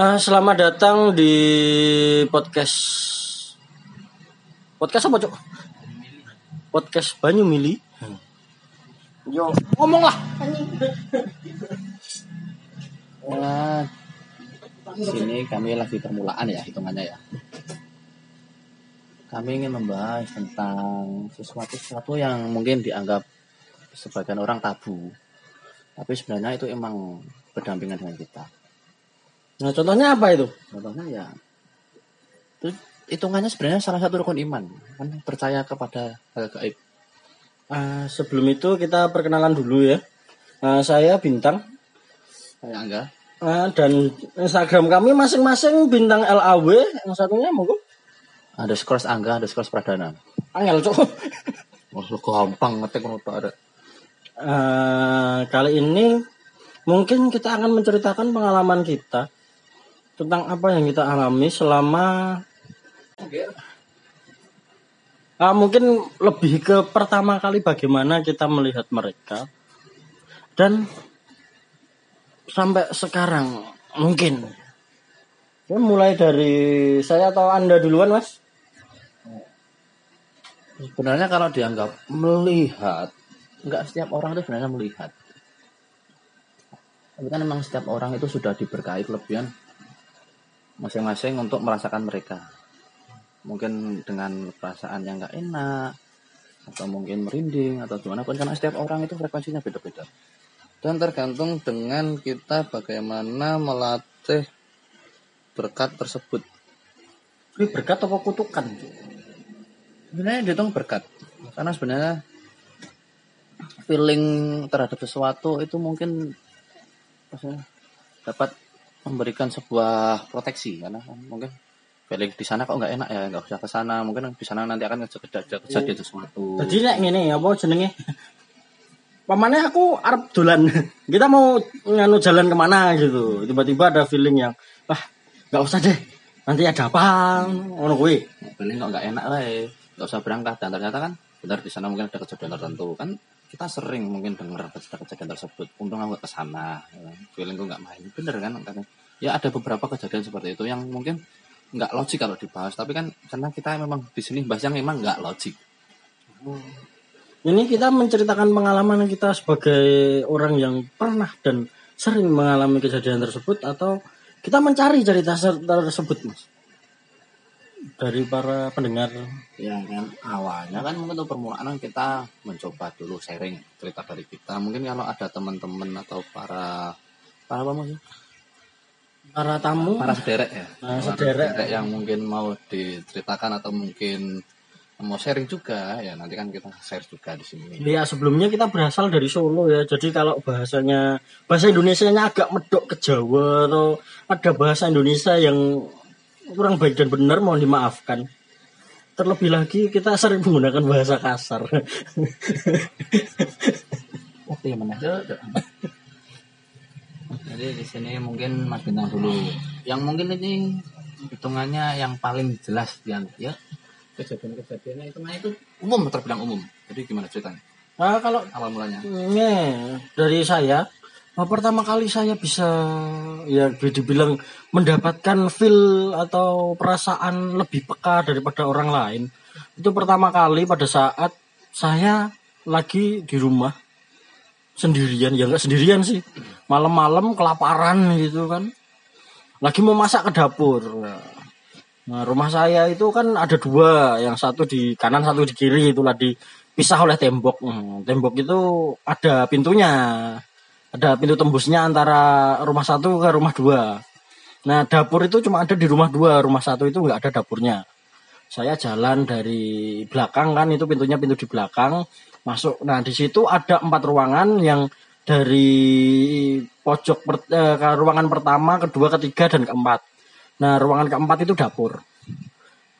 Eh, selamat datang di podcast podcast apa cok? Podcast Banyu Mili. Yo ngomong lah. Nah, di sini kami lagi permulaan ya hitungannya ya. Kami ingin membahas tentang sesuatu sesuatu yang mungkin dianggap sebagian orang tabu, tapi sebenarnya itu emang berdampingan dengan kita. Nah contohnya apa itu? Contohnya ya, itu hitungannya sebenarnya salah satu rukun iman, kan percaya kepada hal gaib. Eh, sebelum itu kita perkenalan dulu ya. Eh, saya Bintang Kayak Angga, Eh, dan Instagram kami masing-masing Bintang LAW. Yang satunya monggo. ada skors Angga, ada skors Pradana. Angel cok. Wah, gampang ngetik ada. Eh, kali ini mungkin kita akan menceritakan pengalaman kita tentang apa yang kita alami selama Ah, mungkin lebih ke pertama kali bagaimana kita melihat mereka. Dan sampai sekarang mungkin. Ya, mulai dari saya atau anda duluan mas? Sebenarnya kalau dianggap melihat, nggak setiap orang itu sebenarnya melihat. Tapi kan memang setiap orang itu sudah diberkahi kelebihan masing-masing untuk merasakan mereka. Mungkin dengan perasaan yang nggak enak, atau mungkin merinding, atau gimana pun. Karena setiap orang itu frekuensinya beda-beda. Dan tergantung dengan kita bagaimana melatih berkat tersebut. ini berkat apa kutukan sebenarnya dihitung berkat karena sebenarnya feeling terhadap sesuatu itu mungkin dapat memberikan sebuah proteksi karena kan mungkin feeling di sana kok nggak enak ya nggak usah ke sana mungkin di sana nanti akan kejadian kejadian sesuatu Jadi nek ngene apa jenenge? Pamane aku arep dolan. Kita mau nganu jalan ke mana gitu. Tiba-tiba ada feeling yang wah nggak usah deh. Nanti ada apa? Ngono kuwi. feeling kok nggak enak lah ya nggak usah berangkat dan ternyata kan benar di sana mungkin ada kejadian tertentu kan kita sering mungkin dengar kejadian tersebut. Untung aku ke sana ya kan. feeling gue nggak main. Bener kan? Karena ya ada beberapa kejadian seperti itu yang mungkin nggak logik kalau dibahas. Tapi kan karena kita memang di sini bahas yang memang nggak logik. Ini kita menceritakan pengalaman kita sebagai orang yang pernah dan sering mengalami kejadian tersebut atau kita mencari cerita tersebut, Mas. Dari para pendengar. ya kan awalnya kan mungkin untuk permulaan kita mencoba dulu sharing cerita dari kita mungkin kalau ada teman-teman atau para para apa maksudnya Para tamu para sederek ya Nah, Para sederek. yang mungkin mau diceritakan atau mungkin mau sharing juga ya nanti kan kita share juga di sini Ya sebelumnya kita berasal dari Solo ya. Jadi kalau bahasanya bahasa Indonesianya agak medok ke Jawa atau ada bahasa Indonesia yang kurang baik dan benar mohon dimaafkan. Terlebih lagi kita sering menggunakan bahasa kasar. oke mana? Jadi di sini mungkin Mas Bintang dulu. Yang mungkin ini hitungannya yang paling jelas yang ya. Kejadian-kejadiannya hitungannya itu? Umum terbilang umum. Jadi gimana ceritanya? Nah, kalau awal mulanya. Nih, dari saya, nah, pertama kali saya bisa ya dibilang mendapatkan feel atau perasaan lebih peka daripada orang lain. Itu pertama kali pada saat saya lagi di rumah sendirian, ya enggak sendirian sih. Malam-malam kelaparan gitu kan. Lagi mau masak ke dapur. Nah, rumah saya itu kan ada dua, yang satu di kanan, satu di kiri, itulah dipisah oleh tembok. Hmm, tembok itu ada pintunya, ada pintu tembusnya antara rumah satu ke rumah dua. Nah, dapur itu cuma ada di rumah dua, rumah satu itu nggak ada dapurnya. Saya jalan dari belakang kan, itu pintunya pintu di belakang, masuk. Nah, di situ ada empat ruangan yang dari pojok per- eh, ke ruangan pertama, kedua, ketiga, dan keempat. Nah, ruangan keempat itu dapur.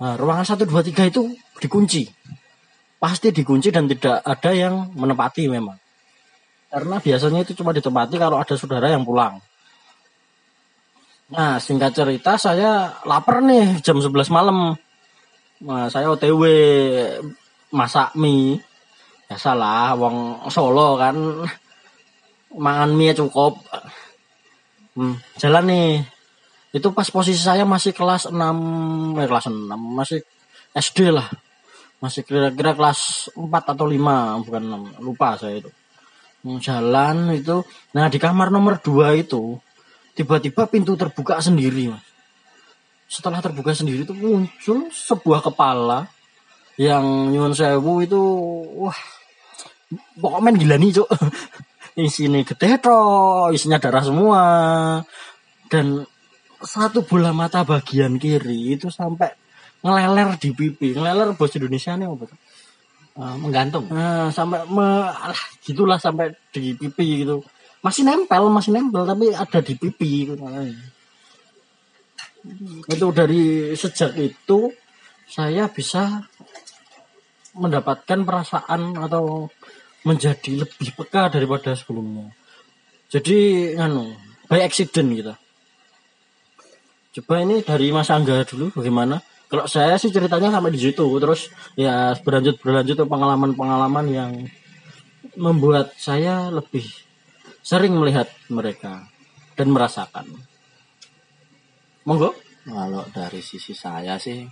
Nah, ruangan satu, dua, tiga itu dikunci. Pasti dikunci dan tidak ada yang menempati memang. Karena biasanya itu cuma ditempati kalau ada saudara yang pulang. Nah, singkat cerita saya lapar nih jam 11 malam. Nah, saya OTW masak mie. Biasalah, wong Solo kan mangan mie cukup. Hmm, jalan nih Itu pas posisi saya masih kelas 6, eh, kelas 6, masih SD lah. Masih kira-kira kelas 4 atau 5, bukan 6, lupa saya itu. Jalan itu, nah di kamar nomor 2 itu, tiba-tiba pintu terbuka sendiri, Mas. Setelah terbuka sendiri itu muncul sebuah kepala yang nyuwun sewu itu wah pokoknya main gila nih cok isinya gede toh isinya darah semua. Dan satu bola mata bagian kiri itu sampai ngeleler di pipi. Ngeleler bos Indonesia nih apa uh, menggantung nah, sampai me, alah, gitulah sampai di pipi gitu masih nempel masih nempel tapi ada di pipi gitu. itu dari sejak itu saya bisa mendapatkan perasaan atau menjadi lebih peka daripada sebelumnya. Jadi anu, by accident gitu. Coba ini dari Mas Angga dulu bagaimana? Kalau saya sih ceritanya sampai di situ, terus ya berlanjut berlanjut pengalaman-pengalaman yang membuat saya lebih sering melihat mereka dan merasakan. Monggo. Kalau dari sisi saya sih,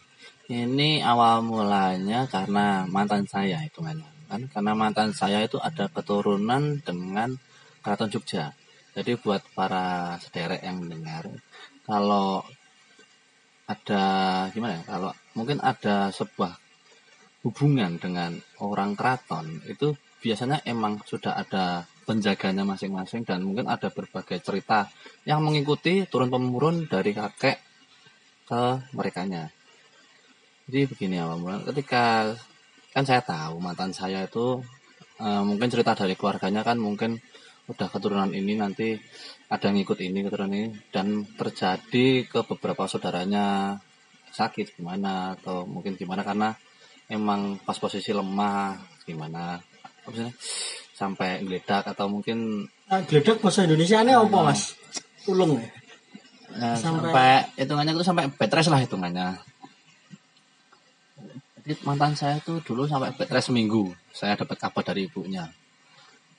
ini awal mulanya karena mantan saya itu kan kan karena mantan saya itu ada keturunan dengan keraton Jogja jadi buat para sederek yang mendengar kalau ada gimana ya kalau mungkin ada sebuah hubungan dengan orang keraton itu biasanya emang sudah ada penjaganya masing-masing dan mungkin ada berbagai cerita yang mengikuti turun temurun dari kakek ke merekanya. Jadi begini awal mula ketika kan saya tahu mantan saya itu uh, mungkin cerita dari keluarganya kan mungkin udah keturunan ini nanti ada yang ngikut ini keturunan ini. Dan terjadi ke beberapa saudaranya sakit gimana atau mungkin gimana karena emang pas posisi lemah gimana. Maksudnya sampai geledak atau mungkin nah, geledak bahasa Indonesia ini apa mas? Tulung ya? Nah, sampai, sampai hitungannya itu sampai bed rest lah hitungannya. Mantan saya tuh dulu sampai bed rest seminggu. Saya dapat kabar dari ibunya.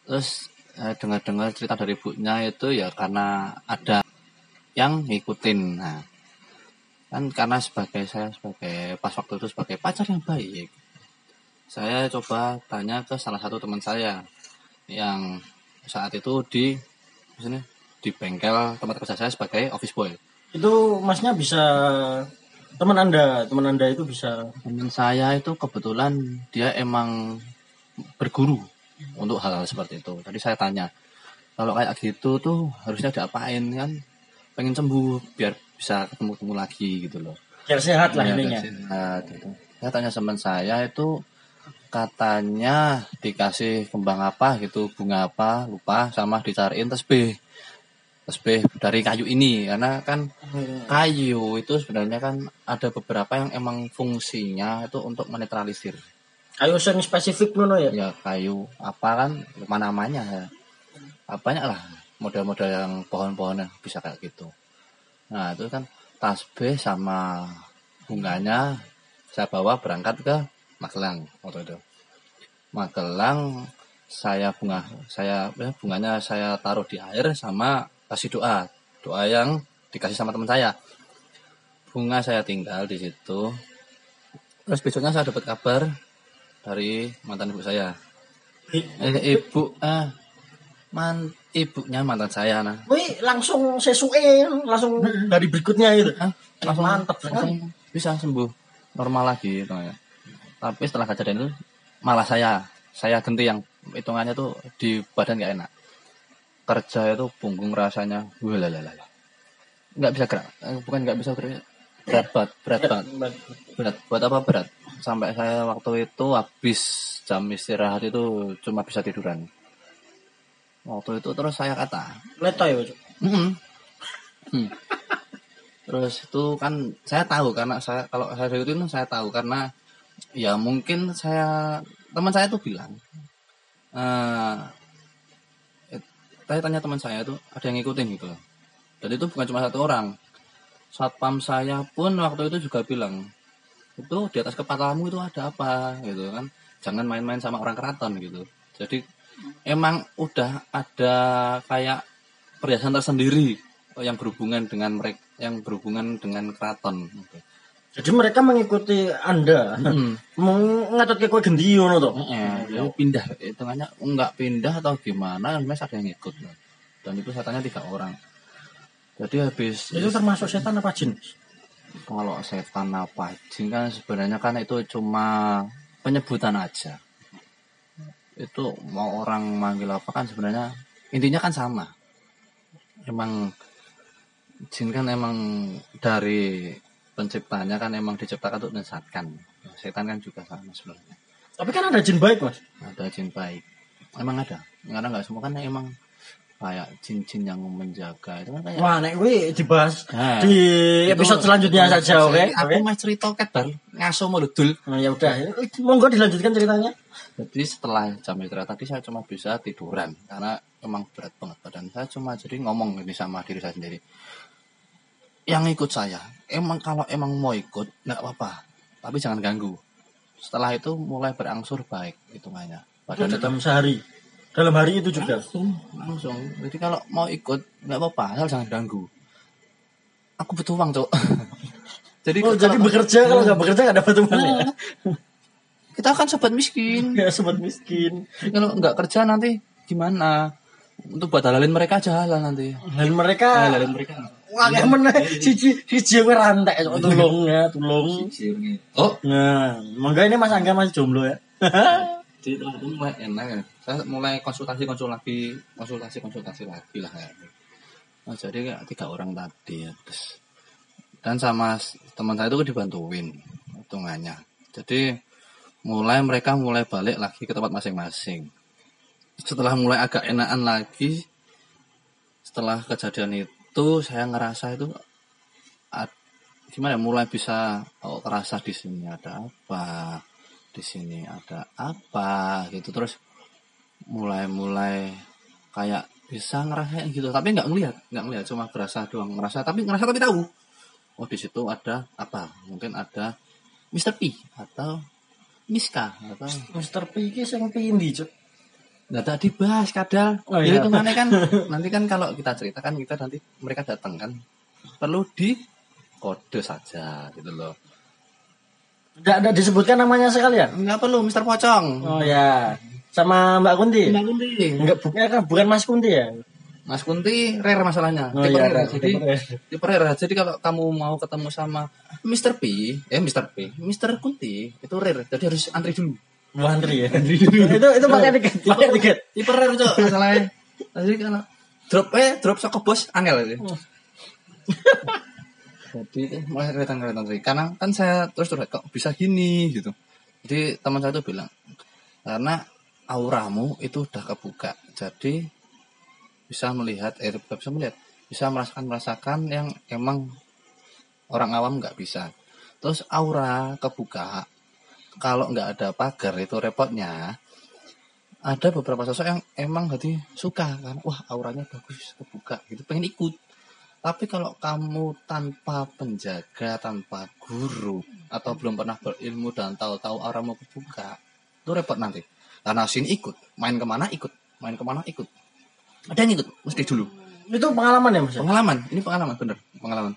Terus eh, dengar-dengar cerita dari ibunya itu ya karena ada yang ngikutin. Nah kan karena sebagai saya sebagai pas waktu itu sebagai pacar yang baik saya coba tanya ke salah satu teman saya yang saat itu di sini di bengkel tempat kerja saya sebagai office boy. Itu masnya bisa teman anda teman anda itu bisa? Teman saya itu kebetulan dia emang berguru untuk hal-hal seperti itu. Tadi saya tanya kalau kayak gitu tuh harusnya diapain kan? Pengen sembuh biar bisa ketemu ketemu lagi gitu loh. Biar sehat lah ya, ininya sehat gitu. saya tanya teman saya itu katanya dikasih kembang apa gitu bunga apa lupa sama dicariin tesbih SB dari kayu ini karena kan kayu itu sebenarnya kan ada beberapa yang emang fungsinya itu untuk menetralisir. Kayu yang spesifik mana ya? Ya kayu apa kan mana namanya ya. Banyak lah model-model yang pohon-pohon yang bisa kayak gitu. Nah itu kan tasbih sama bunganya saya bawa berangkat ke Magelang waktu itu. Magelang saya bunga saya ya, bunganya saya taruh di air sama kasih doa doa yang dikasih sama teman saya bunga saya tinggal di situ terus besoknya saya dapat kabar dari mantan ibu saya. Eh, ibu ah man ibunya mantan saya nah. Wih, langsung sesuai langsung dari berikutnya itu. Ah, langsung mantep langsung bisa sembuh normal lagi gitu ya. tapi setelah kejadian itu malah saya saya ganti yang hitungannya tuh di badan gak enak. Kerja itu punggung rasanya walalala nggak bisa gerak eh, bukan nggak bisa gerak berat banget berat banget. Berat buat apa berat sampai saya waktu itu habis jam istirahat itu cuma bisa tiduran waktu itu terus saya kata leto ya mm -hmm. hmm. terus itu kan saya tahu karena saya kalau saya itu saya tahu karena ya mungkin saya teman saya tuh bilang uh, saya tanya teman saya tuh ada yang ngikutin gitu dan itu bukan cuma satu orang satpam saya pun waktu itu juga bilang itu di atas kepalamu itu ada apa gitu kan jangan main-main sama orang keraton gitu jadi emang udah ada kayak perhiasan tersendiri yang berhubungan dengan mereka yang berhubungan dengan keraton gitu. Jadi mereka mengikuti Anda. Hmm. Mau ngatot ke kue gendi ngono to. Eh, jadi pindah hitungannya enggak pindah atau gimana mas ada yang ikut dan itu setannya tiga orang jadi habis Itu termasuk setan apa jin? Kalau setan apa jin kan sebenarnya kan itu cuma penyebutan aja. Itu mau orang manggil apa kan sebenarnya intinya kan sama. Emang jin kan emang dari penciptanya kan emang diciptakan untuk menyesatkan. Setan kan juga sama sebenarnya. Tapi kan ada jin baik, Mas. ada jin baik. Emang ada? Karena nggak semua kan emang kayak jin-jin yang menjaga itu kan kayak Wah, nek kuwi dibahas Nah, di itu- episode selanjutnya saja, oke? aku Oke. mau cerita bar ngaso meledul Nah, ya udah, monggo dilanjutkan ceritanya. jadi setelah jam istirahat tadi saya cuma bisa tiduran. Karena emang berat banget badan. Saya cuma jadi ngomong ini sama diri saya sendiri. Yang ikut saya emang kalau emang mau ikut nggak apa-apa. Tapi jangan ganggu. Setelah itu mulai berangsur baik hitungannya. Badan tetap Dalam sehari. Dalam hari itu juga. langsung langsung. Jadi kalau mau ikut nggak apa-apa asal jangan ganggu. Aku butuh uang cok jadi Oh, jadi bekerja kalau nggak bekerja nggak dapat uang ya? kita kan sobat miskin. Ya, sobat miskin. kalau nggak kerja nanti gimana? Untuk buat halalin mereka aja halal nanti. Dan mereka? Halalin mereka. Wah kayak mana siji siji kowe rantai kok tulung ya, tulung. oh. Nah, monggo ini Mas Angga masih jomblo ya. Itu mulai enak ya. Saya mulai konsultasi konsultasi konsultasi konsultasi lagi lah ya. Nah, jadi kayak tiga orang tadi ya terus. Dan sama teman saya itu dibantuin hitungannya. Jadi mulai mereka mulai balik lagi ke tempat masing-masing. Setelah mulai agak enakan lagi setelah kejadian itu saya ngerasa itu gimana ya, mulai bisa oh di sini ada apa di sini ada apa gitu. Terus mulai-mulai kayak bisa ngerasain gitu. Tapi nggak ngelihat nggak ngelihat cuma berasa doang. Ngerasa tapi ngerasa tapi tahu. Oh di situ ada apa? Mungkin ada Mr. P atau Miska atau Mister P iki sing pindi, Cuk? nggak tak dibahas kadal. Oh, jadi iya. itu kan? Nanti kan kalau kita ceritakan kita nanti mereka datang kan. Perlu di kode saja gitu loh Enggak ada disebutkan namanya sekalian. nggak perlu Mr. Pocong Oh ya. Sama Mbak Kunti. Mbak Kunti Enggak bukan kan bukan Mas Kunti ya. Mas Kunti rare masalahnya Oh tipe iya, rare. Jadi tipe rare. jadi kalau kamu mau ketemu sama Mr. P eh Mr. P Mr. Kunti itu rare jadi harus antri dulu Wah, Andri ya. itu itu pakai tiket, pakai tiket. tipe rare cok masalahnya jadi kalau drop eh drop soko bos angel itu jadi mulai kelihatan kelihatan sih karena kan saya terus terus kok bisa gini? Gitu. Jadi teman saya tuh bilang karena auramu itu udah kebuka jadi bisa melihat eh bisa melihat bisa merasakan merasakan yang emang orang awam nggak bisa. Terus aura kebuka kalau nggak ada pagar itu repotnya ada beberapa sosok yang emang hati suka kan wah auranya bagus kebuka gitu pengen ikut tapi kalau kamu tanpa penjaga tanpa guru atau belum pernah berilmu dan tahu-tahu auramu kebuka itu repot nanti. Karena sini ikut main ke mana ikut main ke mana ikut. Ada yang ikut mesti dulu. Itu pengalaman ya, Mas? pengalaman ini pengalaman bener pengalaman.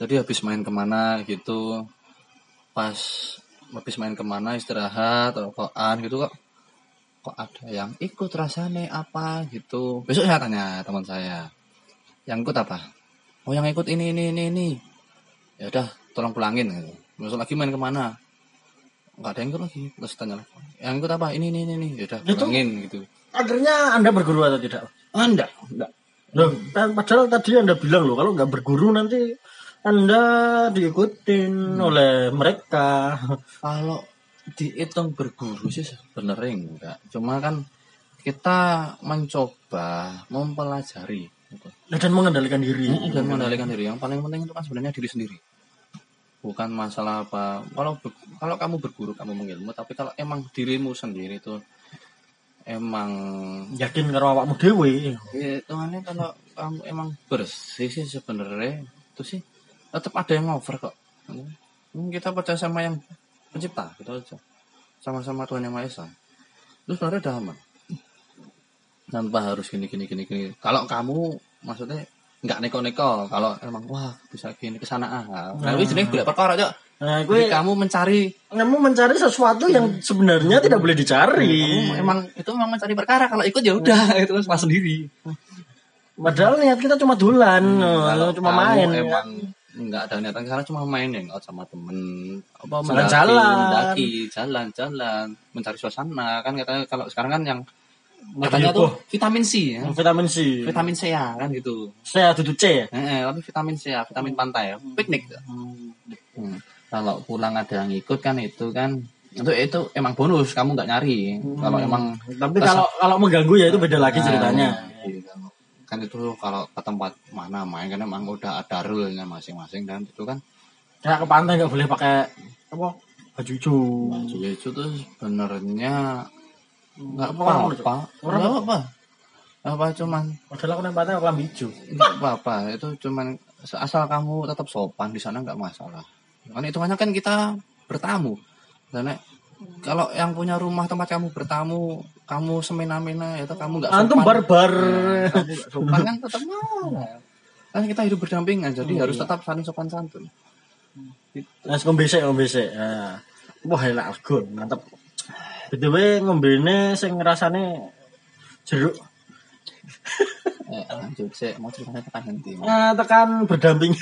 Jadi habis main ke mana gitu pas habis main ke mana istirahat apaan gitu kok. Kok ada yang ikut rasanya apa gitu? Besok saya tanya teman saya. Yang ikut apa oh yang ikut ini ini ini ini. Ya udah tolong pulangin gitu. Besok lagi main ke mana? Nggak ada yang ikut lagi terus tanya lagi. Yang ikut apa? Ini ini ini, ini. Ya udah pulangin gitu. Akhirnya Anda berguru atau tidak? ah, enggak Loh, kan padahal tadi Anda bilang loh, kalau nggak berguru nanti Anda diikutin oleh mereka. Kalau dihitung berguru sih sebenarnya enggak. Cuma kan kita mencoba mempelajari gitu. Dan mengendalikan diri. dan mengendalikan diri. Yang paling penting itu kan sebenarnya diri sendiri. Bukan masalah apa. Kalau kalau kamu berguru kamu mengilmu, tapi kalau emang dirimu sendiri itu emang Yakin karo awakmu dhewe. hitungannya kalau kamu emang bersih sih sebenarnya itu sih tetap ada yang over kok. Hmm, Kita percaya sama yang pencipta gitu aja. Sama-sama Tuhan yang Maha Esa. Itu sebenarnya udah aman. Tanpa harus gini gini gini gini. Kalau kamu maksudnya nggak neko-neko. Kalau emang wah bisa gini ke sana ah. Nah ini jenis boleh perkara cok. Nah, Jadi gue kamu mencari kamu mencari sesuatu yang sebenarnya tidak boleh dicari. kamu emang itu emang mencari perkara. Kalau ikut ya udah itu pas sendiri. Padahal niat kita cuma dulan, Hmm, Kalau cuma main. emang nggak ada niatan karena cuma main hangout sama temen. Apa Jalan-jalan. mendaki, mendaki jalan-jalan. Mencari suasana kan katanya kalau sekarang kan yang katanya Lagi tuh vitamin C ya vitamin C. vitamin C ya kan gitu Saya duduk C ya. eh, eh, tapi vitamin C ya vitamin pantai ya piknik Hmm. Kalau pulang ada yang ikut kan itu kan itu itu emang bonus kamu nggak nyari. Kalau emang Tapi kalau kalau mengganggu ya itu beda lagi ceritanya. Nah, iya. kan itu kalau ke tempat mana main kan emang udah ada rule-nya masing-masing dan itu kan Kayak ke pantai nggak boleh pakai apa baju hijau. baju itu tuh sebenarnya nggak Apa orang apa-apa. Orang Nggak apa-apa. Apa cuman Padahal aku aku lambi hijau. nggak apa-apa itu cuman asal kamu tetap sopan di sana nggak masalah. Kan itu kan kita bertamu. Dan kalau yang punya rumah tempat kamu bertamu, kamu semena-mena itu kamu nggak sopan. Antum barbar. Nah, kamu nggak sopan kan tetap marah. Kan kita hidup berdampingan, jadi harus tetap saling sopan santun. Nah, ngombe sik, ngombe sik. Nah. Wah, enak algon, mantep. BTW ngombene sing ngrasane jeruk. Eh, lanjut sih, mau ceritanya tekan nanti. Nah, tekan berdamping.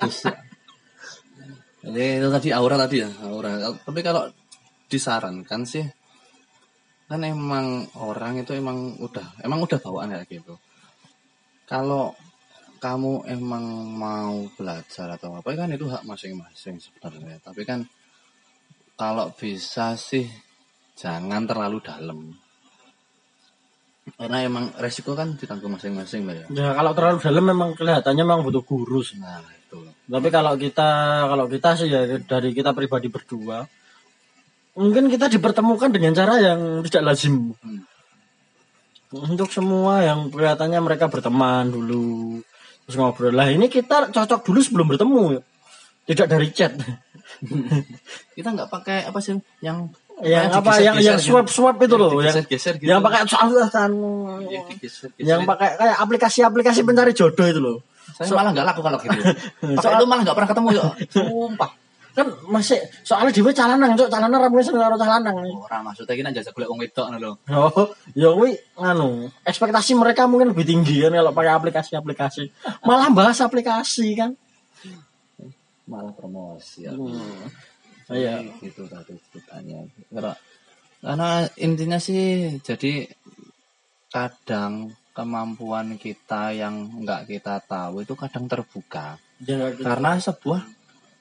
Bisa. Jadi itu tadi aura tadi ya, aura. Tapi kalau disarankan sih, kan emang orang itu emang udah, emang udah bawaan kayak gitu. Kalau kamu emang mau belajar atau apa kan itu hak masing-masing sebenarnya. Tapi kan kalau bisa sih jangan terlalu dalam. Karena emang resiko kan ditanggung masing-masing lah ya. Ya kalau terlalu dalam memang kelihatannya memang butuh guru sih. Nah itu. Tapi kalau kita kalau kita sih ya dari kita pribadi berdua mungkin kita dipertemukan dengan cara yang tidak lazim. Hmm. Untuk semua yang kelihatannya mereka berteman dulu terus ngobrol. Lah ini kita cocok dulu sebelum bertemu. Tidak dari chat. kita nggak pakai apa sih yang yang apa yang yang digeser-geser swap swap itu loh yang geser gitu. yang pakai kan. Yang yang pakai kayak aplikasi-aplikasi pencari jodoh itu loh. saya malah nggak laku kalau gitu. Pakai itu malah nggak pernah ketemu ya sumpah. Kan masih soalnya dhewe calanang, cok calanang ra mungkin karo calanang. orang maksudnya kita jajak golek wong wedok ngono lho. Oh, ya kuwi nganu, ekspektasi mereka mungkin lebih tinggi kan kalau pakai aplikasi-aplikasi. Malah bahas aplikasi kan. Malah promosi ya Hmm. Iya. gitu tadi ceritanya karena karena intinya sih jadi kadang kemampuan kita yang nggak kita tahu itu kadang terbuka Ya, gitu. karena sebuah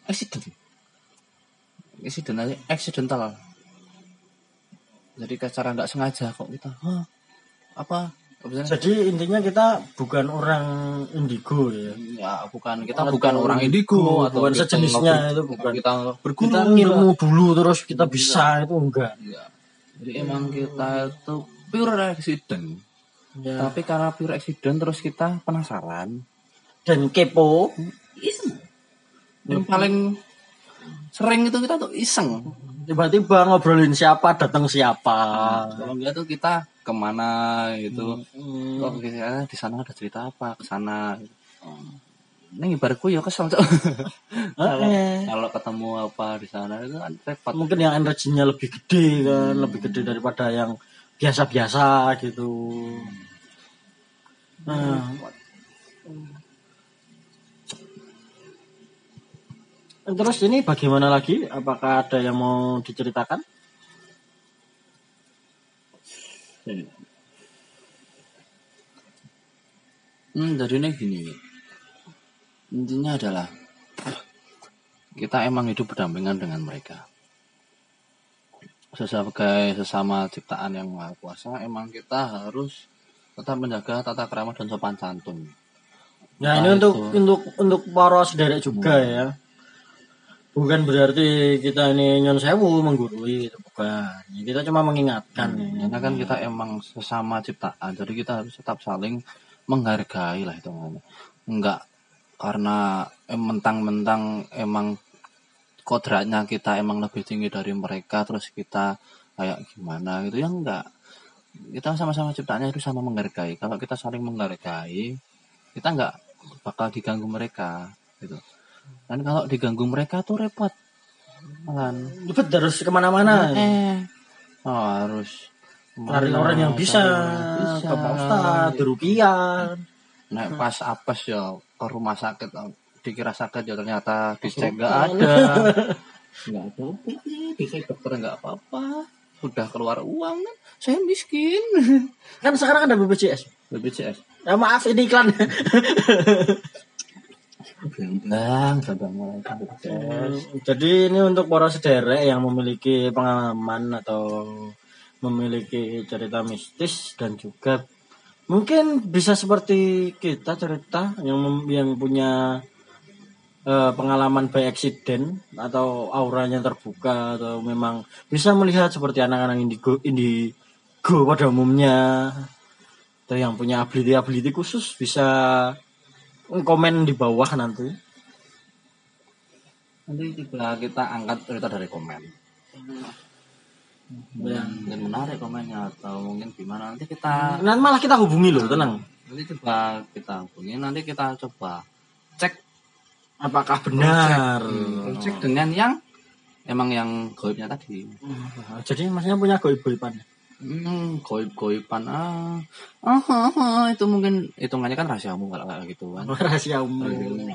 accident accident aja accidental jadi secara nggak sengaja kok kita Hah, apa Jadi intinya kita bukan orang indigo ya. ya bukan kita Atau bukan orang indigo atau bukan sejenisnya itu bukan. kita berguru ngilmu dulu terus kita bisa itu enggak. ya. jadi emang kita itu pure accident Ya. tapi karena pure accident terus kita penasaran Dan kepo. iseng yang paling sering itu kita tuh iseng Tiba-tiba ngobrolin siapa, datang siapa. kalau enggak tuh kita ke mana gitu Hmm. oh kira di sana ada cerita apa ke sana ini ibaratku ya kesel Cok. kalau Eh. kalau ketemu apa di sana itu kan repot mungkin yang energinya lebih gede kan lebih gede daripada yang biasa-biasa gitu nah terus ini bagaimana lagi apakah ada yang mau diceritakan Hmm, jadi ini gini. Intinya adalah kita emang hidup berdampingan dengan mereka. Sebagai sesama ciptaan yang maha kuasa, emang kita harus tetap menjaga tata krama dan sopan santun. ya Nah, ini untuk itu. untuk untuk para sederek juga ya bukan berarti kita ini nyon sewu menggurui itu bukan. Ya, kita cuma mengingatkan. Karena kan kita emang sesama ciptaan, jadi kita harus tetap saling menghargai lah itu. Enggak karena mentang-mentang emang kodratnya kita emang lebih tinggi dari mereka terus kita kayak gimana gitu. Ya enggak. Kita sama-sama ciptaannya itu sama menghargai. Kalau kita saling menghargai kita nggak bakal diganggu mereka gitu dan kalau diganggu mereka tuh repot kan Ribet harus ke mana-mana. eh oh, harus Cari orang yang bisa, ke Ustadz, Rupiah. naik pas apes ya ke rumah sakit dikira sakit ya ternyata dicek nggak ada nggak ada dicek dokter nggak apa-apa sudah keluar uang kan saya miskin Kan sekarang ada BPJS. BPJS Ya, maaf ini iklan. Bang, bang mulai BPJS Jadi ini untuk para sederek yang memiliki pengalaman atau memiliki cerita mistis dan juga mungkin bisa seperti kita cerita yang yang punya eh, pengalaman by accident atau auranya terbuka atau memang bisa melihat seperti anak-anak indigo indigo pada umumnya atau yang punya ability ability khusus bisa komen di bawah nanti. nanti coba kita angkat cerita dari komen Ya. mungkin menarik komennya atau mungkin gimana nanti kita Nanti malah kita hubungi loh, tenang. nanti coba kita hubungi nanti kita coba cek Apakah benar? cek dengan yang emang yang goibnya tadi Hmm, Jadi maksudnya punya goib-goiban. Hmm, goib goiban ah. Ah, ah, ah, itu mungkin hitungannya kan rahasia umum kalau kayak gitu kan Rahasia Kalau umum.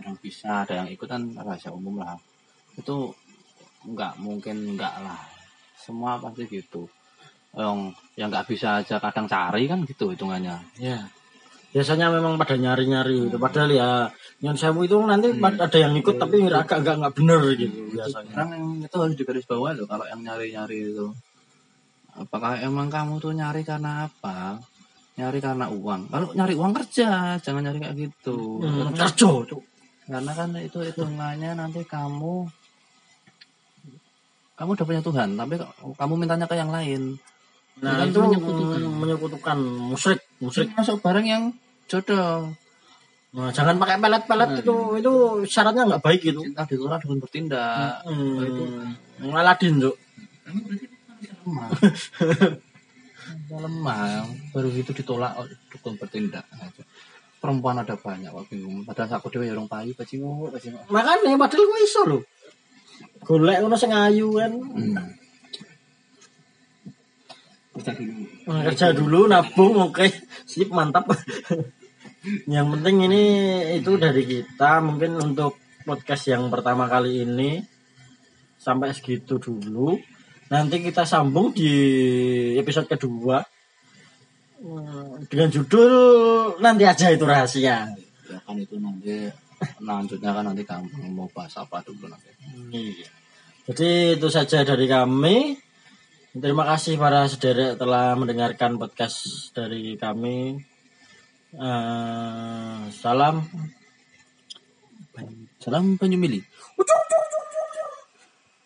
orang bisa ada yang ikutan rahasia umum lah itu nggak mungkin nggak lah semua pasti gitu yang yang nggak bisa aja kadang cari kan gitu hitungannya Ya. Biasanya memang pada nyari-nyari itu. Padahal ya yang sewu itu nanti Hmm. ada yang ikut tapi agak agak nggak bener gitu biasanya. orang yang itu harus digaris bawah loh kalau yang nyari nyari itu apakah emang kamu tuh nyari karena apa nyari karena uang kalau nyari uang kerja jangan nyari kayak gitu Hmm, karena, kerja, Cuk. karena kan itu hitungannya nanti kamu kamu udah punya Tuhan tapi kamu mintanya ke yang lain Nah, Itu itu menyekutukan. menyekutukan, menyekutukan musyrik, musyrik. masuk barang yang jodoh Nah, jangan pakai pelet-pelet itu itu syaratnya nggak baik itu. cinta ditolak dengan bertindak Hmm. Ngaladin, Cuk. kamu berarti manusia lemah Manusia lemah baru itu ditolak oh, dukung bertindak aja. perempuan ada banyak kok bingung padahal aku dewe ya orang payu bajingo bajingo Makanya padahal gue iso lho. Golek ngono sing ayu kan. hmm. Kerja dulu. Kerja dulu nabung oke sip mantap yang penting ini itu dari kita mungkin untuk podcast yang pertama kali ini sampai segitu dulu nanti kita sambung di episode kedua. Hmm, dengan judul nanti aja itu rahasia. Ya kan itu nanti lanjutnya kan nanti kamu mau bahas apa dulu nanti. Iya. jadi itu saja dari kami. Terima kasih para sederek telah mendengarkan podcast dari kami. Eh, salam. Salam penyumili Ucuk.